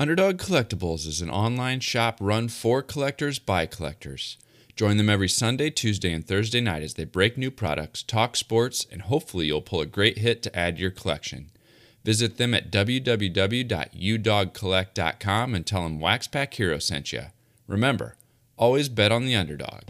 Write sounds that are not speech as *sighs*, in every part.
Underdog Collectibles is an online shop run for collectors by collectors. Join them every Sunday, Tuesday, and Thursday night as they break new products, talk sports, and hopefully you'll pull a great hit to add to your collection. Visit them at www.udogcollect.com and tell them Waxpack Hero sent you. Remember, always bet on the underdog.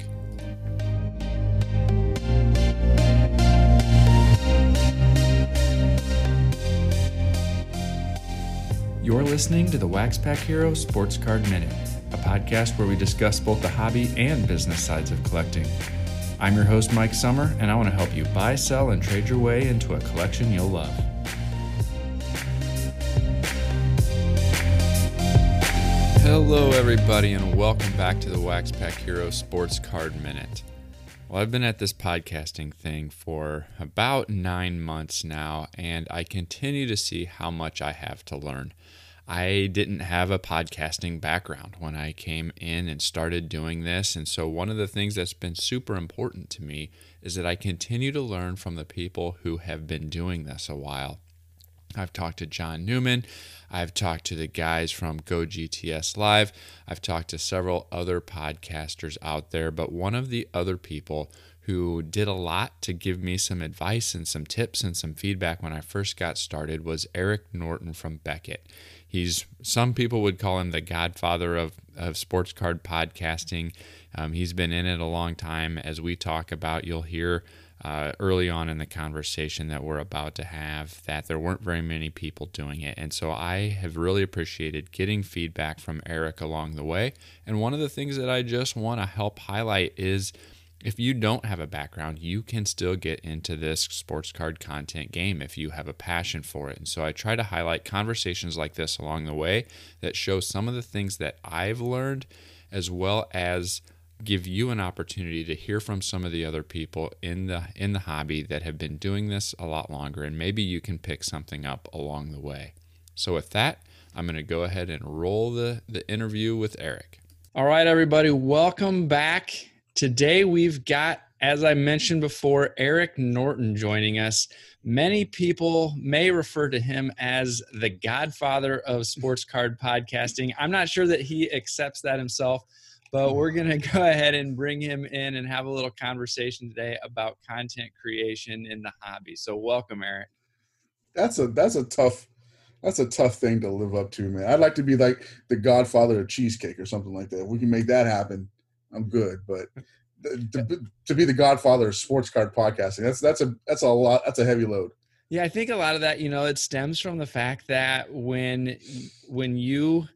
You're listening to the Waxpack Hero Sports Card Minute, a podcast where we discuss both the hobby and business sides of collecting. I'm your host, Mike Summer, and I want to help you buy, sell, and trade your way into a collection you'll love. Hello, everybody, and welcome back to the Waxpack Hero Sports Card Minute. Well, I've been at this podcasting thing for about nine months now, and I continue to see how much I have to learn. I didn't have a podcasting background when I came in and started doing this. And so, one of the things that's been super important to me is that I continue to learn from the people who have been doing this a while. I've talked to John Newman. I've talked to the guys from Go GTS Live. I've talked to several other podcasters out there, but one of the other people who did a lot to give me some advice and some tips and some feedback when I first got started was Eric Norton from Beckett. He's some people would call him the godfather of, of sports card podcasting. Um, he's been in it a long time. As we talk about, you'll hear uh, early on in the conversation that we're about to have that there weren't very many people doing it. And so I have really appreciated getting feedback from Eric along the way. And one of the things that I just want to help highlight is if you don't have a background, you can still get into this sports card content game if you have a passion for it. And so I try to highlight conversations like this along the way that show some of the things that I've learned, as well as give you an opportunity to hear from some of the other people in the in the hobby that have been doing this a lot longer and maybe you can pick something up along the way. So with that, I'm going to go ahead and roll the the interview with Eric. All right everybody, welcome back Today we've got, as I mentioned before, Eric Norton joining us. Many people may refer to him as the godfather of sports card podcasting. I'm not sure that he accepts that himself, but hmm. we're going *laughs* to go ahead and bring him in and have a little conversation today about content creation in the hobby. So, welcome, Eric. That's a that's a tough that's a tough thing to live up to, man. I'd like to be like the godfather of cheesecake or something like that. We can make that happen, I'm good. But to, to be the godfather of sports card podcasting, that's that's a that's a lot. That's a heavy load. Yeah, I think a lot of that, you know, it stems from the fact that when when you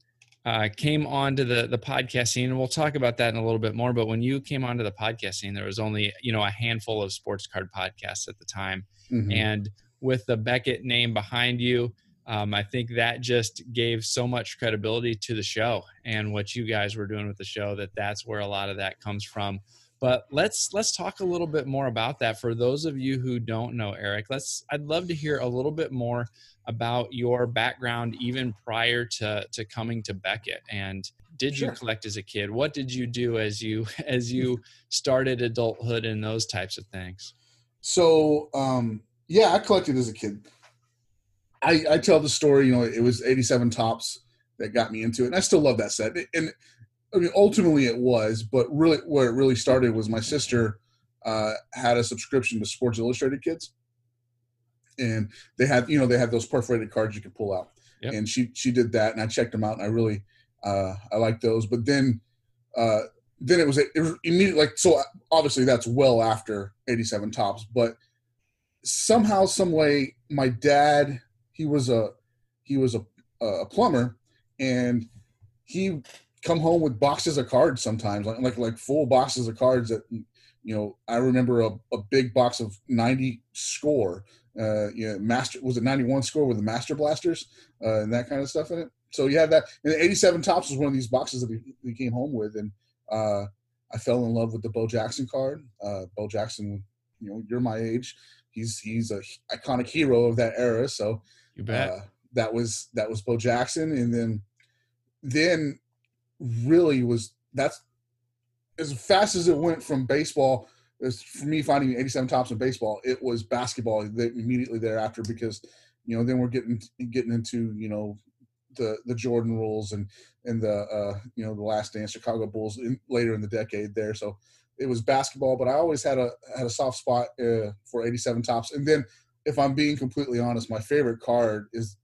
uh, came onto the the podcast scene, and we'll talk about that in a little bit more. But when you came onto the podcast scene, there was only you know a handful of sports card podcasts at the time, mm-hmm. and with the Beckett name behind you, um, I think that just gave so much credibility to the show and what you guys were doing with the show that that's where a lot of that comes from. But let's let's talk a little bit more about that for those of you who don't know Eric. Let's I'd love to hear a little bit more about your background even prior to to coming to Beckett and did sure. you collect as a kid? What did you do as you *laughs* as you started adulthood and those types of things? So um yeah, I collected as a kid. I, I tell the story, you know, it was 87 Topps that got me into it. And I still love that set. And I mean, ultimately it was, but really where it really started was my sister uh, had a subscription to Sports Illustrated Kids. And they had, you know, they had those perforated cards you could pull out. Yep. And she she did that, and I checked them out, and I really uh, I like those. But then uh, then it was, it was immediately like so. Obviously, that's well after '87 Topps, but somehow, some way, my dad he was a he was a, a plumber, and he come home with boxes of cards sometimes, like like, like full boxes of cards that you know. I remember a, a big box of ninety score. Uh, master was it ninety one score with the master blasters uh, and that kind of stuff in it. So you have that. And the eighty seven Topps was one of these boxes that we came home with, and uh, I fell in love with the Bo Jackson card. Uh, Bo Jackson, you know, you're my age. He's he's a iconic hero of that era. So you bet. Uh, that was that was Bo Jackson, and then then really was that's as fast as it went from baseball. As for me finding 87 Topps in baseball, it was basketball immediately thereafter because you know then we're getting getting into you know the the Jordan rules and and the uh, you know the Last Dance Chicago Bulls in, later in the decade there. So it was basketball, but I always had a had a soft spot uh, for 87 Topps, And then, if I'm being completely honest, my favorite card is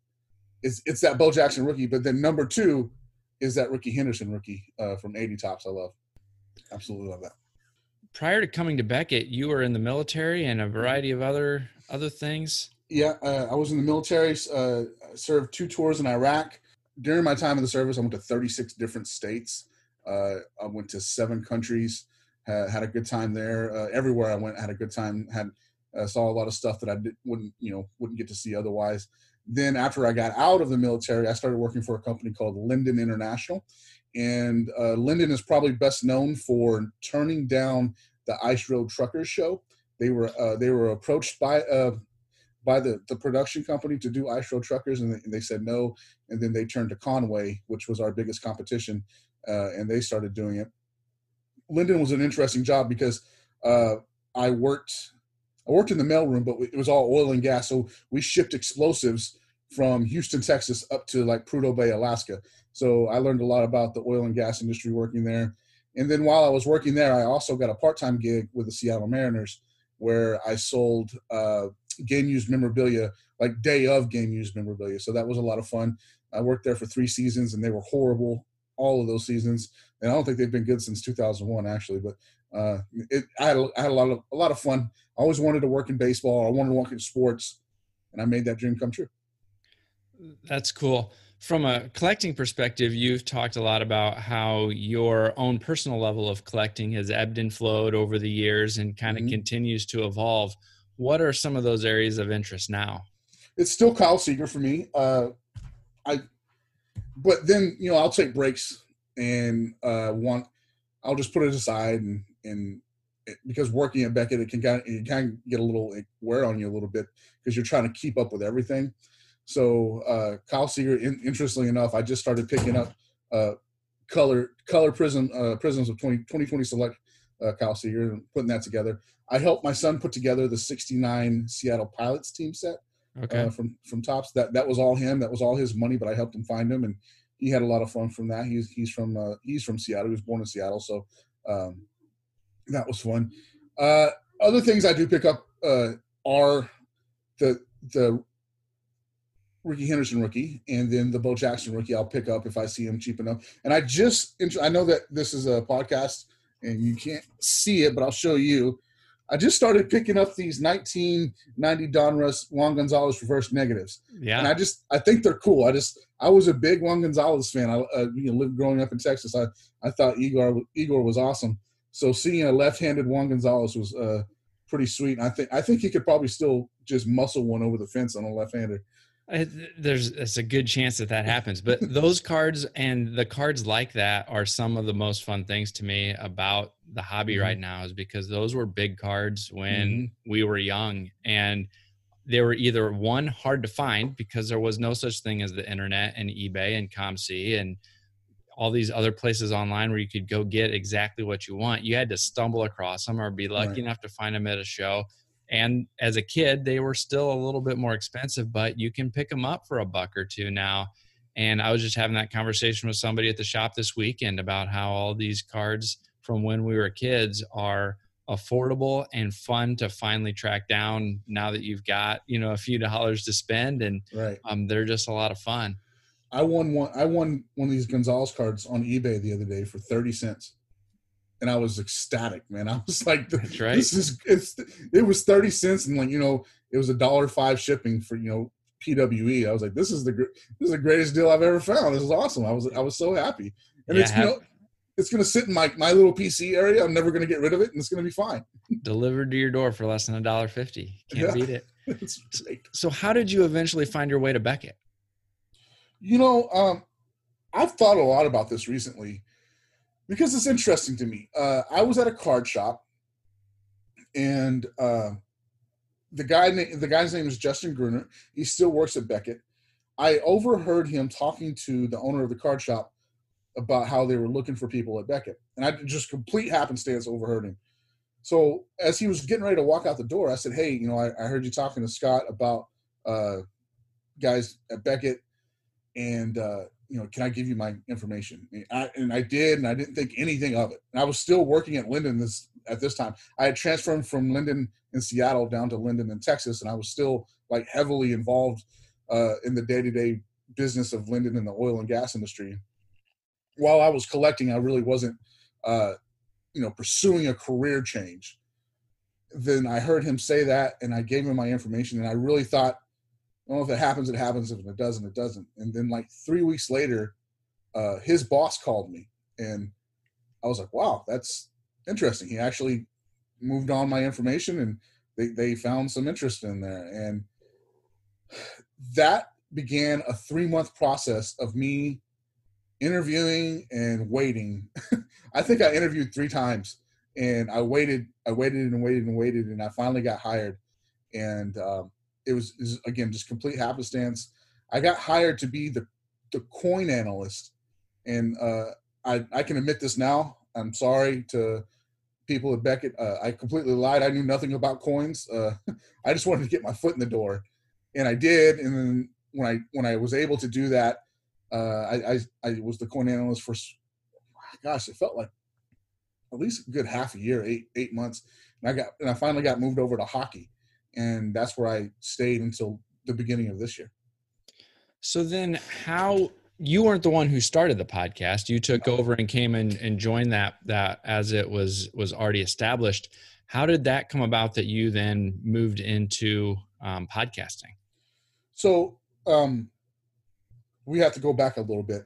is it's that Bo Jackson rookie. But then number two is that Rickey Henderson rookie uh, from 80 Topps. I love, absolutely love that. Prior to coming to Beckett, you were in the military and a variety of other other things. Yeah, uh, I was in the military. Uh, served two tours in Iraq. During my time in the service, I went to 36 different states. Uh, I went to seven countries. had a good time there. Uh, everywhere I went, had a good time. Had uh, saw a lot of stuff that I did, wouldn't you know wouldn't get to see otherwise. Then after I got out of the military, I started working for a company called Lynden International, and uh, Lynden is probably best known for turning down the Ice Road Truckers show. They were they were approached by uh, by the, the production company to do Ice Road Truckers, and they, and they, said no. And then they turned to Conway, which was our biggest competition, uh, and they started doing it. Lynden was an interesting job because uh, I worked I worked in the mailroom, but it was all oil and gas. So we shipped explosives from Houston, Texas, up to like Prudhoe Bay, Alaska. So I learned a lot about the oil and gas industry working there. And then while I was working there, I also got a part-time gig with the Seattle Mariners, where I sold uh, game used memorabilia, like day of game used memorabilia. So that was a lot of fun. I worked there for three seasons and they were horrible all of those seasons. And I don't think they've been good since 2001 actually, but uh, it, I, had a, I had a lot of a lot of fun. I always wanted to work in baseball. I wanted to work in sports, and I made that dream come true. That's cool. From a collecting perspective, you've talked a lot about how your own personal level of collecting has ebbed and flowed over the years and kind of mm-hmm. continues to evolve what are some of those areas of interest now? It's still Kyle Seager for me. Uh, I, but then you know I'll take breaks and uh, want I'll just put it aside and and it, because working at Beckett it can kind of, it can get a little wear on you a little bit because you're trying to keep up with everything. So uh, Kyle Seager, in, interestingly enough, I just started picking up uh, color color prism uh, prisms of 20, 2020 select uh, Kyle Seager and putting that together. I helped my son put together the '69 Seattle Pilots team set okay. uh, from from Topps. That that was all him. That was all his money, but I helped him find him, and he had a lot of fun from that. He's he's from uh, he's from Seattle. He was born in Seattle, so um, that was fun. Uh, other things I do pick up uh, are the the Rickey Henderson rookie, and then the Bo Jackson rookie. I'll pick up if I see him cheap enough. And I just I know that this is a podcast and you can't see it, but I'll show you. I just started picking up these 1990 Donruss Juan Gonzalez reverse negatives. Yeah. And I just, I think they're cool. I just, I was a big Juan Gonzalez fan. I uh, you know, lived growing up in Texas. I, I thought Igor, Igor was awesome. So seeing a left-handed Juan Gonzalez was uh, pretty sweet. And I think, I think he could probably still just muscle one over the fence on a left-hander there's it's a good chance that that happens but *laughs* those cards and the cards like that are some of the most fun things to me about the hobby mm-hmm. right now is because those were big cards when mm-hmm. we were young and they were either one hard to find because there was no such thing as the internet and ebay and comc and all these other places online where you could go get exactly what you want. You had to stumble across them or be lucky right. enough to find them at a show. And as a kid they were still a little bit more expensive but you can pick them up for a buck or two now. And i was just having that conversation with somebody at the shop this weekend about how all these cards from when we were kids are affordable and fun to finally track down now that you've got you know a few dollars to spend. And right. um, they're just a lot of fun i won one i won one of these gonzalez cards on ebay the other day for 30 cents and I was ecstatic, man. I was like, *laughs* That's right. "This is it's." It was thirty cents, and like you know, it was a dollar five shipping for you know PWE. I was like, "This is the this is the greatest deal I've ever found. This is awesome." I was I was so happy, and yeah, it's have, you know, it's gonna sit in my my little PC area. I'm never gonna get rid of it, and it's gonna be fine. *laughs* Delivered to your door for less than a dollar fifty. Can't yeah. beat it. *laughs* so, how did you eventually find your way to Beckett? You know, um, I've thought a lot about this recently because it's interesting to me. Uh, I was at a card shop, and uh, the guy the guy's name is Justin Gruner. He still works at Beckett. I overheard him talking to the owner of the card shop about how they were looking for people at Beckett, and I just complete happenstance overheard him. So as he was getting ready to walk out the door, I said, "Hey, you know, I, I heard you talking to Scott about uh, guys at Beckett. And uh, you know, can I give you my information? And I, and I did, and I didn't think anything of it. And I was still working at Lynden this at this time. I had transferred from Lynden in Seattle down to Lynden in Texas, and I was still like heavily involved uh, in the day to day business of Lynden in the oil and gas industry. While I was collecting, I really wasn't, uh, you know, pursuing a career change. Then I heard him say that, and I gave him my information, and I really thought well, if it happens, it happens. If it doesn't, it doesn't. And then like three weeks later, uh, his boss called me, and I was like, "Wow, that's interesting." He actually moved on my information, and they they found some interest in there, and that began a three month process of me interviewing and waiting. *laughs* I think I interviewed three times, and I waited, I waited and waited and waited, and I finally got hired. And um, it was, it was again just complete happenstance. I got hired to be the the coin analyst, and uh, I I can admit this now. I'm sorry to people at Beckett. Uh, I completely lied. I knew nothing about coins. Uh, *laughs* I just wanted to get my foot in the door, and I did. And then when I when I was able to do that, uh, I, I, I was the coin analyst for gosh, it felt like at least a good half a year, eight eight months. And I got and I finally got moved over to hockey and that's where I stayed until the beginning of this year. So then, how you weren't the one who started the podcast? You took over and came and, and joined that that as it was was already established. How did that come about that you then moved into um, podcasting? So um, we have to go back a little bit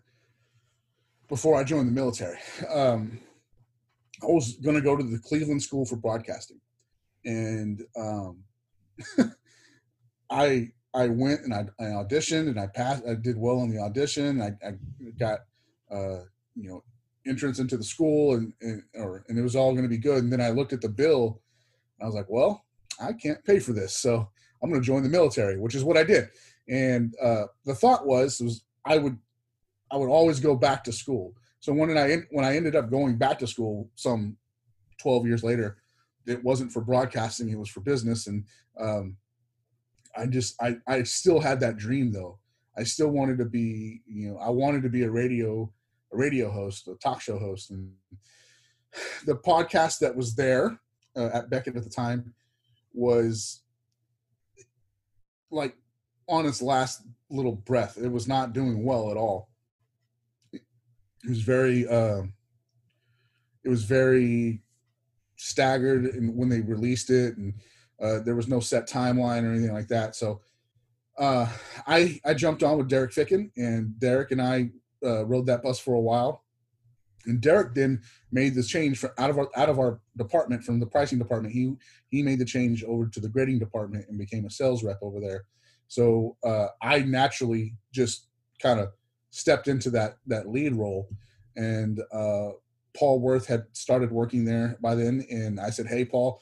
before I joined the military. Um, I was going to go to the Cleveland School for Broadcasting, and um, I I went and I, I, auditioned and I passed. I did well in the audition. I, I got uh, you know entrance into the school and and, or, and it was all going to be good. And then I looked at the bill. And I was like, well, I can't pay for this, so I'm going to join the military, which is what I did. And uh, the thought was was I would I would always go back to school. So when I when I ended up going back to school some 12 years later, it wasn't for broadcasting; it was for business. And um, I just I I still had that dream though. I still wanted to be you know I wanted to be a radio a radio host, a talk show host, and *sighs* the podcast that was there uh, at Beckett at the time was like on its last little breath. It was not doing well at all. It was very, uh, it was very staggered and when they released it and uh, there was no set timeline or anything like that. So uh, I I jumped on with Derek Ficken and Derek and I uh, rode that bus for a while. And Derek then made this change from out of our out of our department from the pricing department he he made the change over to the grading department and became a sales rep over there. So uh, I naturally just kind of stepped into that that lead role and uh, Paul Worth had started working there by then, and I said, "Hey, Paul,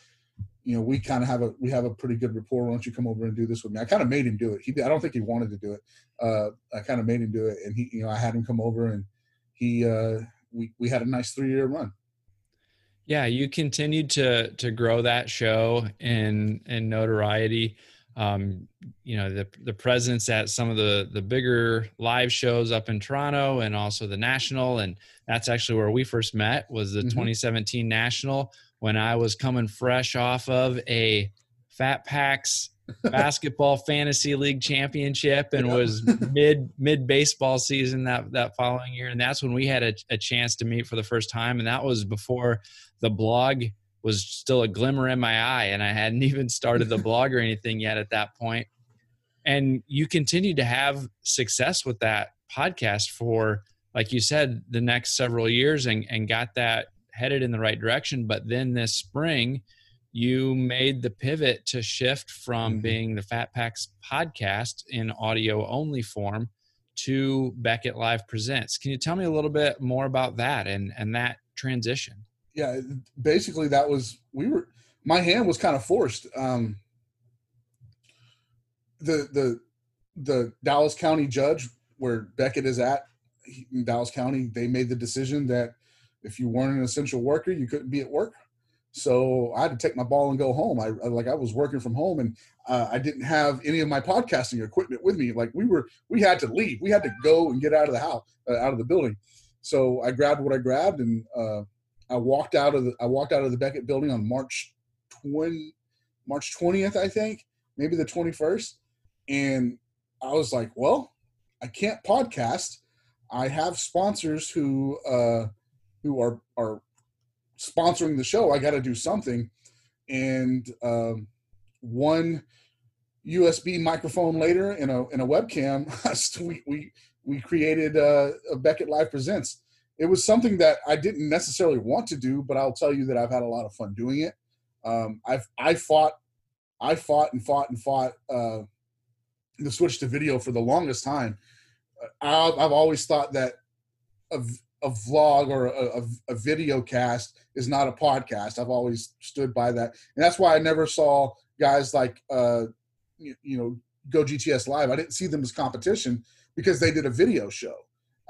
you know, we kind of have a we have a pretty good rapport. Why don't you come over and do this with me?" I kind of made him do it. He I don't think he wanted to do it. Uh, I kind of made him do it, and he, you know, I had him come over, and he uh, we we had a nice three year run. Yeah, you continued to to grow that show in in notoriety um, you know the the presence at some of the the bigger live shows up in Toronto and also the national and that's actually where we first met was the mm-hmm. 2017 national when I was coming fresh off of a Fat Packs *laughs* basketball fantasy league championship and was *laughs* mid mid baseball season that that following year and that's when we had a, a chance to meet for the first time and that was before the blog was still a glimmer in my eye and I hadn't *laughs* even started the blog or anything yet at that point. And you continued to have success with that podcast for, like you said, the next several years and, and got that headed in the right direction. But then this spring, you made the pivot to shift from mm-hmm. being the Fat Packs podcast in audio only form to Beckett Live Presents. Can you tell me a little bit more about that and, and that transition? Yeah, basically that was we were my hand was kind of forced. Um, the the the Dallas County judge where Beckett is at in Dallas County, they made the decision that if you weren't an essential worker, you couldn't be at work. So I had to take my ball and go home. I like I was working from home and uh, I didn't have any of my podcasting equipment with me. Like we were, we had to leave. We had to go and get out of the house, uh, out of the building. So I grabbed what I grabbed and uh, I walked out of the I walked out of the Beckett building on March 20, March 20th, I think, maybe the 21st. And I was like, well, I can't podcast. I have sponsors who uh, who are are sponsoring the show. I got to do something. And um, one USB microphone later in a in a webcam, *laughs* we we we created uh, a Beckett Live Presents. It was something that I didn't necessarily want to do, but I'll tell you that I've had a lot of fun doing it. Um, I've I fought, I fought and fought and fought uh, the switch to video for the longest time. I've, I've always thought that a, a vlog or a, a, a, video cast is not a podcast. I've always stood by that, and that's why I never saw guys like uh, you, you know Go GTS Live. I didn't see them as competition because they did a video show.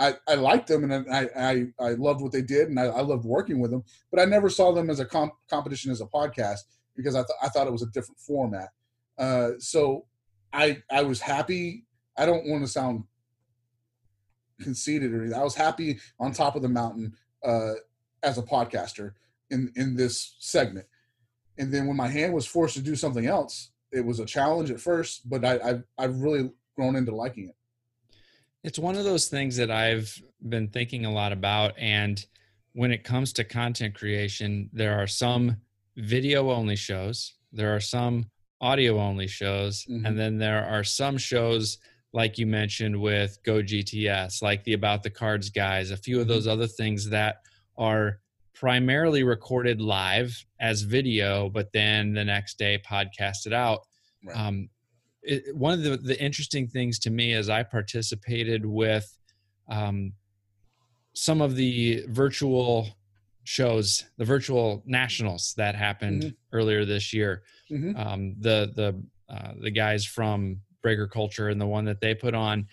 I, I liked them and I, I, I loved what they did and I, I loved working with them, but I never saw them as a comp- competition as a podcast because I, th- I thought it was a different format. Uh, so I I was happy. I don't want to sound conceited or anything. I was happy on top of the mountain uh, as a podcaster in in this segment. And then when my hand was forced to do something else, it was a challenge at first, but I, I've I've really grown into liking it. It's one of those things that I've been thinking a lot about. And when it comes to content creation, there are some video only shows, there are some audio only shows, mm-hmm. and then there are some shows like you mentioned with Go GTS, like the About the Cards guys, a few of mm-hmm. those other things that are primarily recorded live as video, but then the next day podcasted out. Right. Um, it, one of the, the interesting things to me is I participated with um, some of the virtual shows, the virtual nationals that happened mm-hmm. earlier this year. Mm-hmm. Um, the the uh, the guys from Breaker Culture and the one that they put on.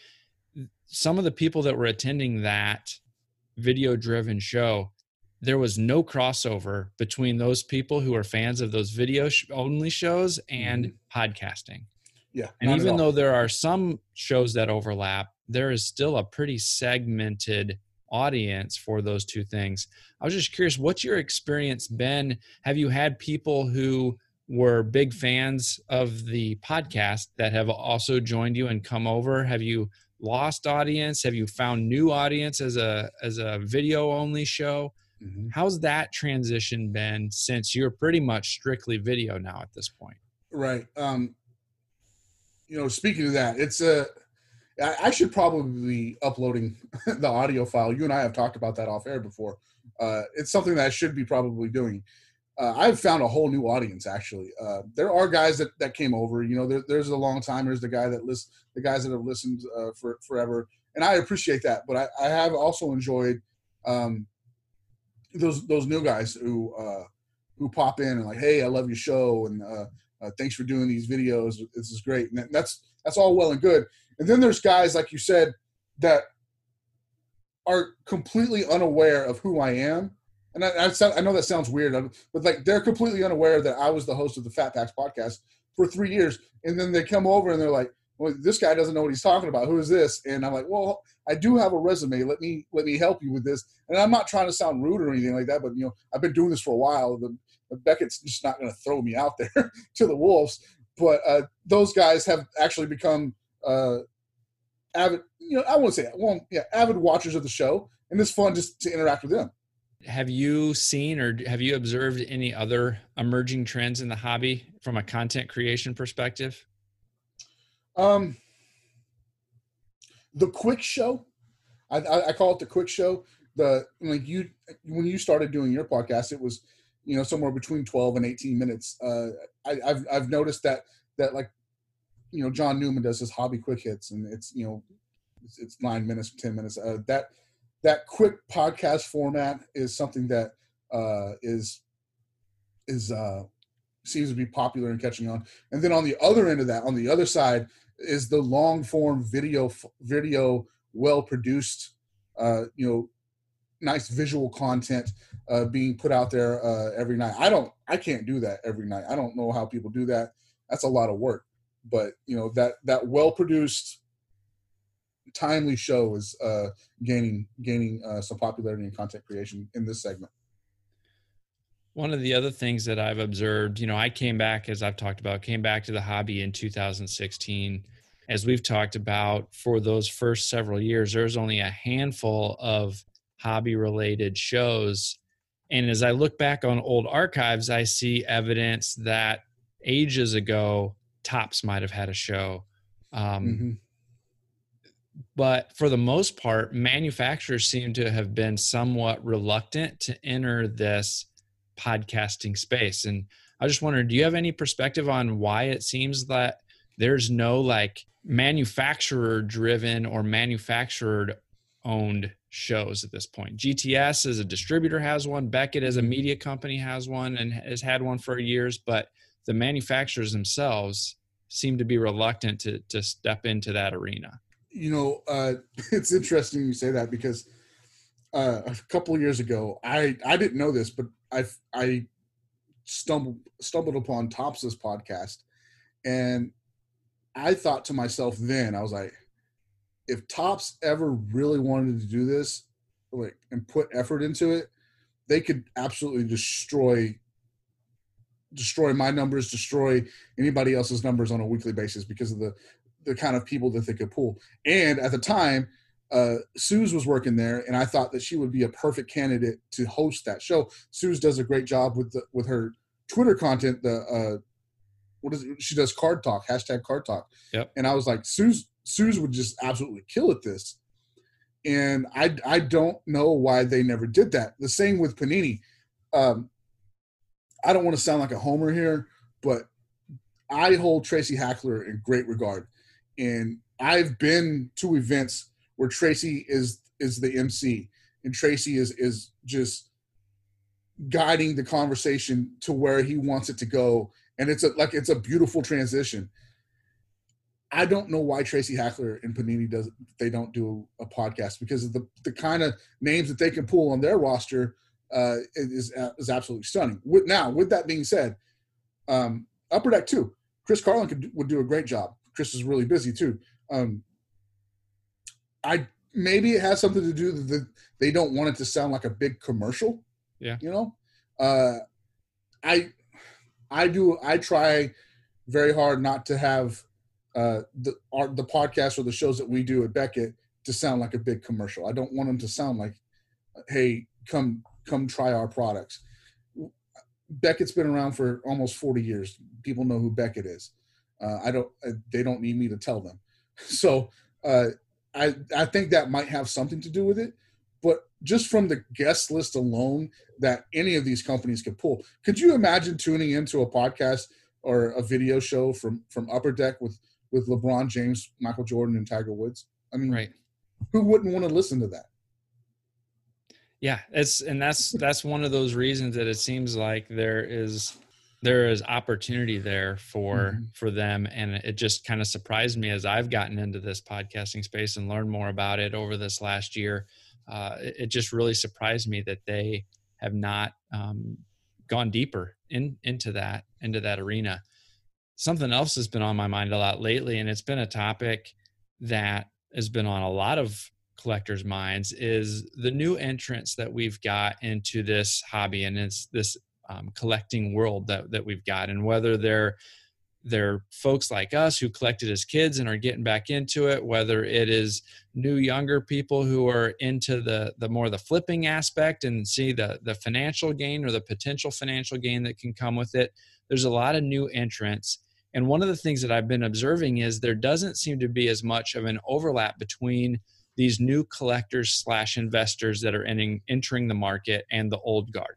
Some of the people that were attending that video driven show, there was no crossover between those people who are fans of those video only shows and mm-hmm. podcasting. Yeah. And even though there are some shows that overlap, there is still a pretty segmented audience for those two things. I was just curious, what's your experience been? Have you had people who were big fans of the podcast that have also joined you and come over? Have you lost audience? Have you found new audience as a as a video only show? Mm-hmm. How's that transition been since you're pretty much strictly video now at this point? Right. Um, you know, speaking of that, it's a. I should probably be uploading *laughs* the audio file. You and I have talked about that off air before. Uh, it's something that I should be probably doing. Uh, I've found a whole new audience. Actually, uh, there are guys that, that came over. You know, there, there's the long timers, the guy that list, the guys that have listened uh, for forever, and I appreciate that. But I, I have also enjoyed um, those those new guys who uh, who pop in and like, hey, I love your show, and uh, uh, thanks for doing these videos. This is great. And that's that's all well and good. And then there's guys like you said that are completely unaware of who I am. And I, I, I know that sounds weird, but like they're completely unaware that I was the host of the Fat Packs podcast for three years. And then they come over and they're like, well, this guy doesn't know what he's talking about. Who is this? And I'm like, well, I do have a resume. Let me let me help you with this. And I'm not trying to sound rude or anything like that, but you know, I've been doing this for a while. The, Beckett's just not going to throw me out there *laughs* to the wolves. But uh, those guys have actually become uh, avid. You know, I won't say that. Well, yeah, avid watchers of the show, and it's fun just to interact with them. Have you seen or have you observed any other emerging trends in the hobby from a content creation perspective? Um, the quick show, I, I, I call it the quick show. The like you when you started doing your podcast, it was you know somewhere between 12 and 18 minutes. Uh, I, have I've noticed that that like you know john newman does his hobby quick hits and it's you know it's, it's nine minutes 10 minutes. Uh, that that quick podcast format is something that uh, is is uh, seems to be popular and catching on. And then on the other end of that on the other side is the long form video video well produced uh, you know nice visual content uh, being put out there uh, every night. I don't, I can't do that every night. I don't know how people do that. That's a lot of work. But you know that that well produced, timely show is uh, gaining gaining uh, some popularity in content creation in this segment. One of the other things that I've observed, you know, I came back as I've talked about, came back to the hobby in 2016 as we've talked about for those first several years, there's only a handful of hobby related shows. And as I look back on old archives, I see evidence that ages ago, Topps might have had a show. Um, mm-hmm. But for the most part, manufacturers seem to have been somewhat reluctant to enter this podcasting space. And I just wondered, do you have any perspective on why it seems that there's no like manufacturer driven or manufacturer owned shows at this point. GTS as a distributor has one, Beckett as a mm-hmm. media company has one and has had one for years, but the manufacturers themselves seem to be reluctant to to step into that arena. You know, uh, *laughs* it's interesting you say that because uh, a couple of years ago, I I didn't know this, but I I stumbled stumbled upon Topps's podcast, and I thought to myself then, I was like, if Topps ever really wanted to do this, like and put effort into it, they could absolutely destroy destroy my numbers, destroy anybody else's numbers on a weekly basis because of the the kind of people that they could pull. And at the time, uh, Suze was working there, and I thought that she would be a perfect candidate to host that show. Suze does a great job with the with her Twitter content. The uh, what is it? She does card talk, hashtag card talk. Yep. And I was like, Suze, Suze would just absolutely kill at this. And I, I don't know why they never did that. The same with Panini. Um, I don't want to sound like a homer here, but I hold Tracy Hackler in great regard. And I've been to events where Tracy is is the MC and Tracy is is just guiding the conversation to where he wants it to go and it's a like it's a beautiful transition. I don't know why Tracy Hackler and Panini does they don't do a podcast because of the the kind of names that they can pull on their roster uh, is is absolutely stunning. With, now, with that being said, um, Upper Deck too. Chris Carlin could, would do a great job. Chris is really busy too. Um, I maybe it has something to do that they don't want it to sound like a big commercial. Yeah, you know, uh, I I do. I try very hard not to have uh, the the podcast or the shows that we do at Beckett to sound like a big commercial. I don't want them to sound like, "Hey, come come try our products." Beckett's been around for almost 40 years. People know who Beckett is. Uh, I don't. Uh, they don't need me to tell them. *laughs* So uh, I I think that might have something to do with it. But just from the guest list alone that any of these companies could pull, could you imagine tuning into a podcast or a video show from from Upper Deck with with LeBron James, Michael Jordan, and Tiger Woods? I mean, right? Who wouldn't want to listen to that? Yeah, it's and that's that's one of those reasons that it seems like there is there is opportunity there for mm-hmm. for them and it just kind of surprised me as I've gotten into this podcasting space and learned more about it over this last year uh, it, it, just really surprised me that they have not um, gone deeper in into that into that arena. Something else has been on my mind a lot lately, and it's been a topic that has been on a lot of collectors' minds is the new entrance that we've got into this hobby and it's this um, collecting world that that we've got, and whether they're they're folks like us who collected as kids and are getting back into it whether it is new younger people who are into the the more the flipping aspect and see the the financial gain or the potential financial gain that can come with it there's a lot of new entrants and one of the things that I've been observing is there doesn't seem to be as much of an overlap between these new collectors slash investors that are entering, entering the market and the old guard.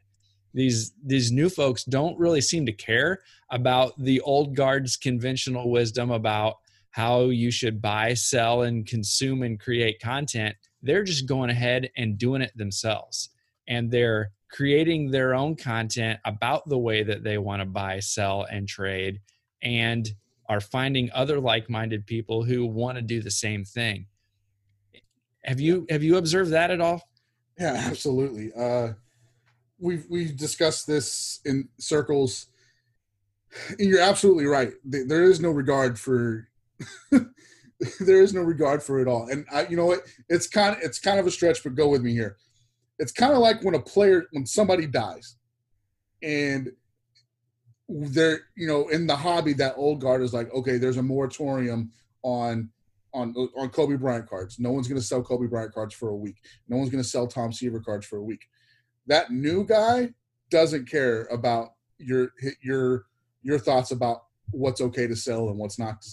These these new folks don't really seem to care about the old guard's conventional wisdom about how you should buy sell and consume and create content. They're just going ahead and doing it themselves. And they're creating their own content about the way that they want to buy sell and trade and are finding other like-minded people who want to do the same thing have you have you observed that at all Yeah, absolutely. Uh, we've we've discussed this in circles. You're absolutely right. There is no regard for *laughs* there is no regard for it all. And I, you know what? It's kind of it's kind of a stretch, but go with me here. It's kind of like when a player when somebody dies, and they're you know in the hobby that old guard is like okay, there's a moratorium on on on Kobe Bryant cards. No one's going to sell Kobe Bryant cards for a week. No one's going to sell Tom Seaver cards for a week. That new guy doesn't care about your your your thoughts about what's okay to sell and what's not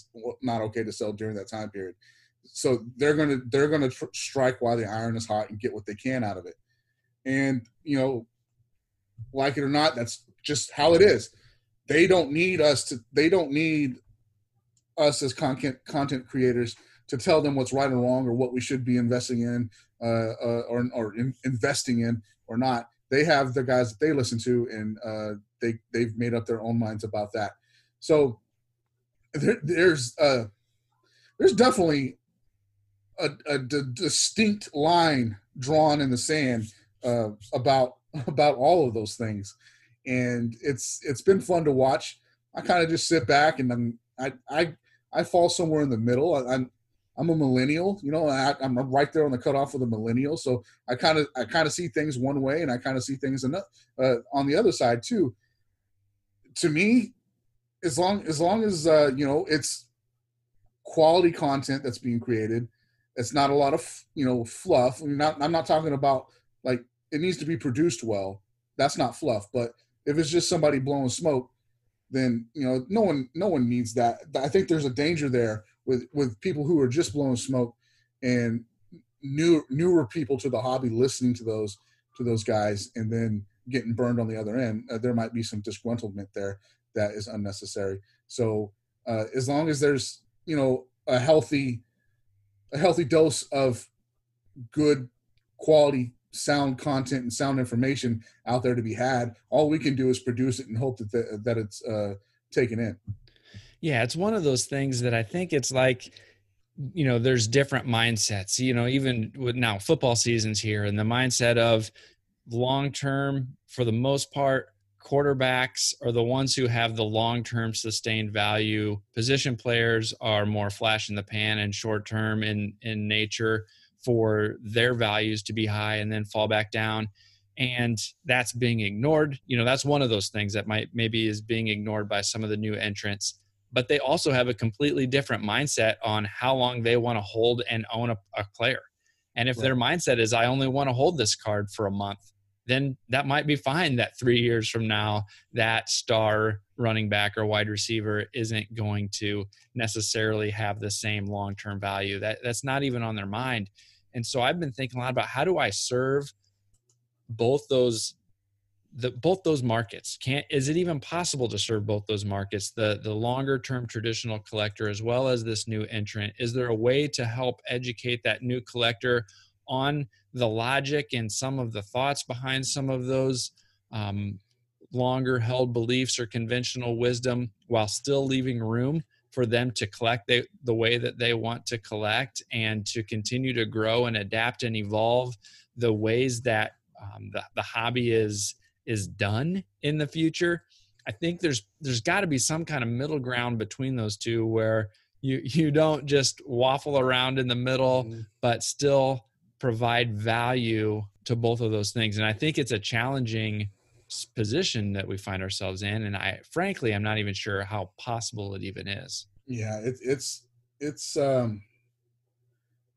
not okay to sell during that time period. So they're gonna they're gonna tr- strike while the iron is hot and get what they can out of it. And you know, like it or not, that's just how it is. They don't need us to. They don't need us as content content creators to tell them what's right or wrong or what we should be investing in uh, uh, or, or in, investing in or not. They have the guys that they listen to, and uh, they they've made up their own minds about that. So there, there's uh, there's definitely a, a d- distinct line drawn in the sand uh, about about all of those things, and it's it's been fun to watch. I kind of just sit back and I'm, I I I fall somewhere in the middle. I, I'm I'm a millennial, you know. I, am right there on the cutoff of the millennial, so I kind of I kind of see things one way, and I kind of see things another, uh, on the other side too. To me, as long as long as uh, you know it's quality content that's being created, it's not a lot of you know fluff. I'm not I'm not talking about like it needs to be produced well. That's not fluff. But if it's just somebody blowing smoke, then you know no one no one needs that. I think there's a danger there with with people who are just blowing smoke and new newer people to the hobby listening to those to those guys and then getting burned on the other end. Uh, there might be some disgruntlement there that is unnecessary. So uh, as long as there's you know a healthy a healthy dose of good quality sound content and sound information out there to be had, all we can do is produce it and hope that the, that it's uh, taken in. Yeah, it's one of those things that I think it's like you know there's different mindsets you know even with now football seasons here and the mindset of long term for the most part quarterbacks are the ones who have the long term sustained value. Position players are more flash in the pan and short term in, in nature for their values to be high and then fall back down. And that's being ignored. You know, that's one of those things that might maybe is being ignored by some of the new entrants. But they also have a completely different mindset on how long they want to hold and own a, a player. And if right. their mindset is, I only want to hold this card for a month, then that might be fine that three years from now, that star running back or wide receiver isn't going to necessarily have the same long term value. That that's not even on their mind. And so I've been thinking a lot about how do I serve both those the both those markets? Can't is it even possible to serve both those markets the the longer term traditional collector as well as this new entrant? Is there a way to help educate that new collector on the logic and some of the thoughts behind some of those um, longer held beliefs or conventional wisdom while still leaving room for them to collect the, the way that they want to collect and to continue to grow and adapt and evolve the ways that um, the, the hobby is is done in the future i think there's there's got to be some kind of middle ground between those two where you you don't just waffle around in the middle mm-hmm. but still provide value to both of those things. And I think it's a challenging position that we find ourselves in. And I, frankly, I'm not even sure how possible it even is. Yeah, it, it's it's um,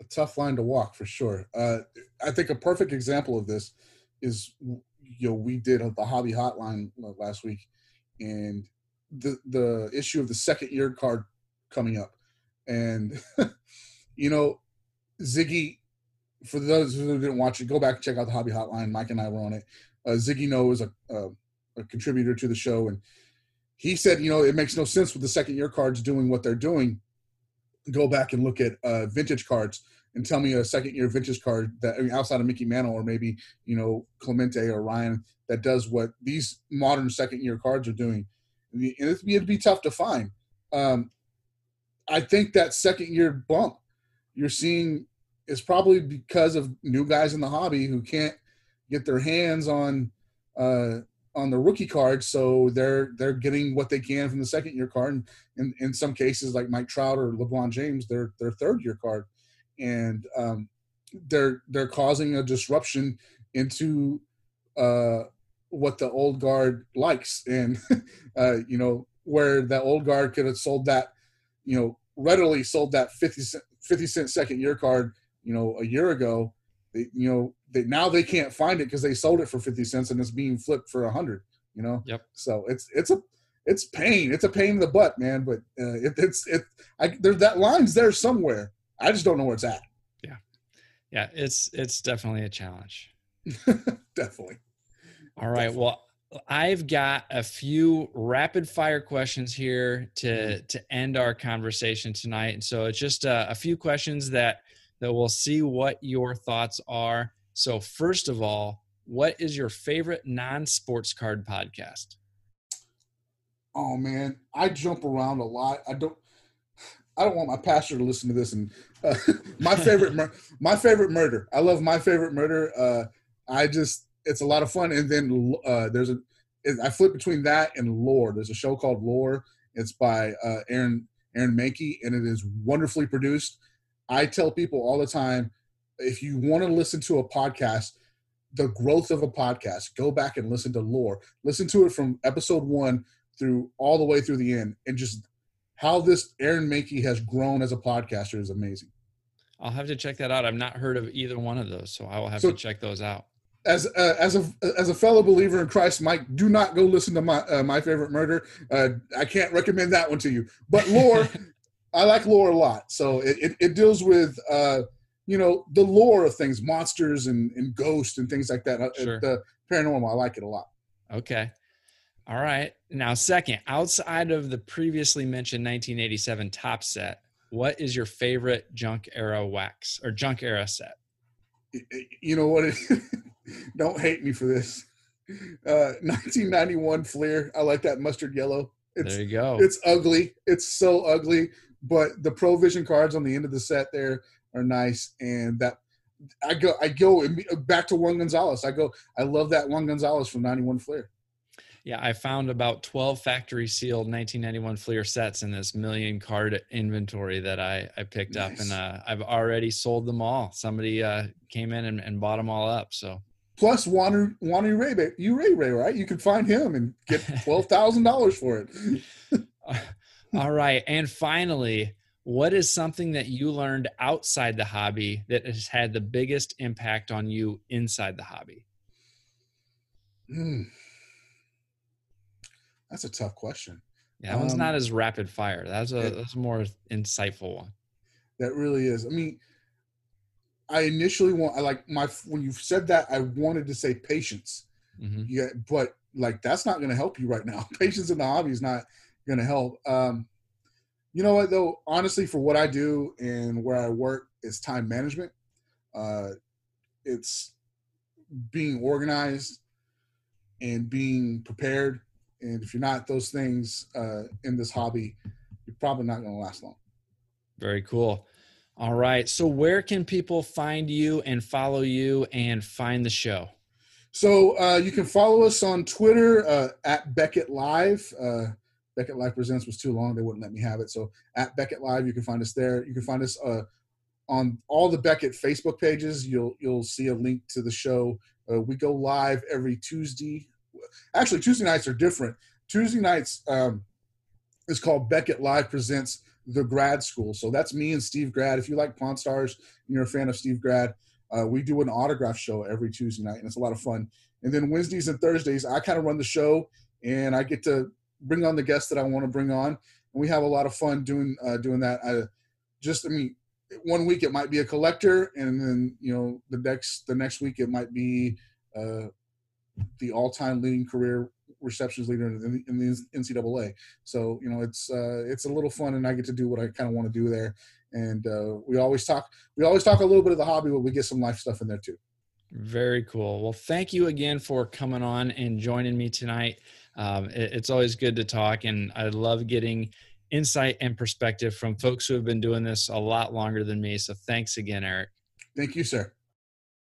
a tough line to walk for sure. Uh, I think a perfect example of this is you know we did the hobby hotline last week, and the the issue of the second year card coming up, and *laughs* you know Ziggy for those who didn't watch it, go back and check out the Hobby Hotline. Mike and I were on it. Uh, Ziggy No is a, a, a, contributor to the show, and he said, you know, it makes no sense with the second year cards doing what they're doing. Go back and look at uh, vintage cards and tell me a second year vintage card that I mean, outside of Mickey Mantle or maybe you know Clemente or Ryan that does what these modern second year cards are doing. And it'd be, it'd be tough to find. Um, I think that second year bump, you're seeing is probably because of new guys in the hobby who can't get their hands on uh, on the rookie card, so they're they're getting what they can from the second year card, and in, in some cases like Mike Trout or LeBron James, their their third year card, and um, they're they're causing a disruption into uh, what the old guard likes, and *laughs* uh, you know where that old guard could have sold that, you know, readily sold that 50 cent, 50 cent second year card, you know, a year ago. They, you know, they, now they can't find it because they sold it for 50 cents and it's being flipped for a hundred, you know? Yep. So it's, it's a, it's pain. It's a pain in the butt, man. But uh, it, it's, it, I, there's that line's there somewhere. I just don't know where it's at. Yeah. Yeah. It's, it's definitely a challenge. *laughs* definitely. All right. Definitely. Well, I've got a few rapid fire questions here to mm-hmm. to end our conversation tonight. And so it's just a, a, few questions that that we'll see what your thoughts are. So first of all, what is your favorite non-sports card podcast? Oh man, I jump around a lot. I don't I don't want my pastor to listen to this and uh, *laughs* my favorite mur- my favorite murder. I love my favorite murder. Uh I just it's a lot of fun. And then uh, there's a I flip between that and Lore. There's a show called Lore. It's by uh, Aaron Aaron Mahnke, and it is wonderfully produced. I tell people all the time, if you want to listen to a podcast, the growth of a podcast, go back and listen to Lore. Listen to it from episode one through all the way through the end, and just how this Aaron Mahnke has grown as a podcaster is amazing. I'll have to check that out. I've not heard of either one of those, so I will have so, to check those out as uh, as a as a fellow believer in Christ, Mike, do not go listen to my uh, my favorite murder. Uh, I can't recommend that one to you. But lore, *laughs* I like lore a lot. So it, it, it deals with uh, you know the lore of things, monsters and, and ghosts and things like that. Uh, sure. The paranormal, I like it a lot. Okay. All right. Now, second, outside of the previously mentioned 1987 Topps set, what is your favorite junk era wax or junk era set? You know what? *laughs* Don't hate me for this. Uh, 1991 Fleer. I like that mustard yellow. It's, there you go. It's ugly. It's so ugly, but the Provision cards on the end of the set there are nice. And that I go, I go back to Juan Gonzalez. I go, I love that Juan Gonzalez from 91 Fleer. Yeah, I found about 12 factory sealed 1991 Fleer sets in this million card inventory that I, I picked nice. up, and uh, I've already sold them all. Somebody uh, came in and, and bought them all up. So plus Wanu Wanu Ray, you Ray Ray, right? You could find him and get *laughs* twelve thousand dollars for it. *laughs* All right, and finally, what is something that you learned outside the hobby that has had the biggest impact on you inside the hobby? Hmm. That's a tough question. Yeah, that one's um, not as rapid fire. That's a it, that's a more insightful one. That really is. I mean, I initially want I like my when you said that I wanted to say patience. Mm-hmm. Yeah, but like that's not going to help you right now. *laughs* patience in the hobby is not going to help. Um, you know what though? Honestly, for what I do and where I work, is time management. Uh, it's being organized and being prepared and if you're not those things uh, in this hobby, you're probably not going to last long. Very cool. All right. So, where can people find you and follow you and find the show? So, uh, you can follow us on Twitter uh, at Beckett Live. Beckett Live Presents was too long; they wouldn't let me have it. So, at Beckett Live, you can find us there. You can find us uh, on all the Beckett Facebook pages. You'll you'll see a link to the show. Uh, we go live every Tuesday actually Tuesday nights are different. Tuesday nights um, is called Beckett Live presents the Grad School. So that's me and Steve Grad. If you like Pawn Stars and you're a fan of Steve Grad, uh, we do an autograph show every Tuesday night, and it's a lot of fun. And then Wednesdays and Thursdays, I kind of run the show, and I get to bring on the guests that I want to bring on, and we have a lot of fun doing uh, doing that. I just, I mean, one week it might be a collector, and then you know the next the next week it might be uh, the all-time leading career receptions leader in the, in the NCAA. So you know, it's uh, it's a little fun, and I get to do what I kind of want to do there. And uh, we always talk we always talk a little bit of the hobby, but we get some life stuff in there too. Very cool. Well, thank you again for coming on and joining me tonight. Um, it, it's always good to talk, and I love getting insight and perspective from folks who have been doing this a lot longer than me. So thanks again, Eric. Thank you, sir.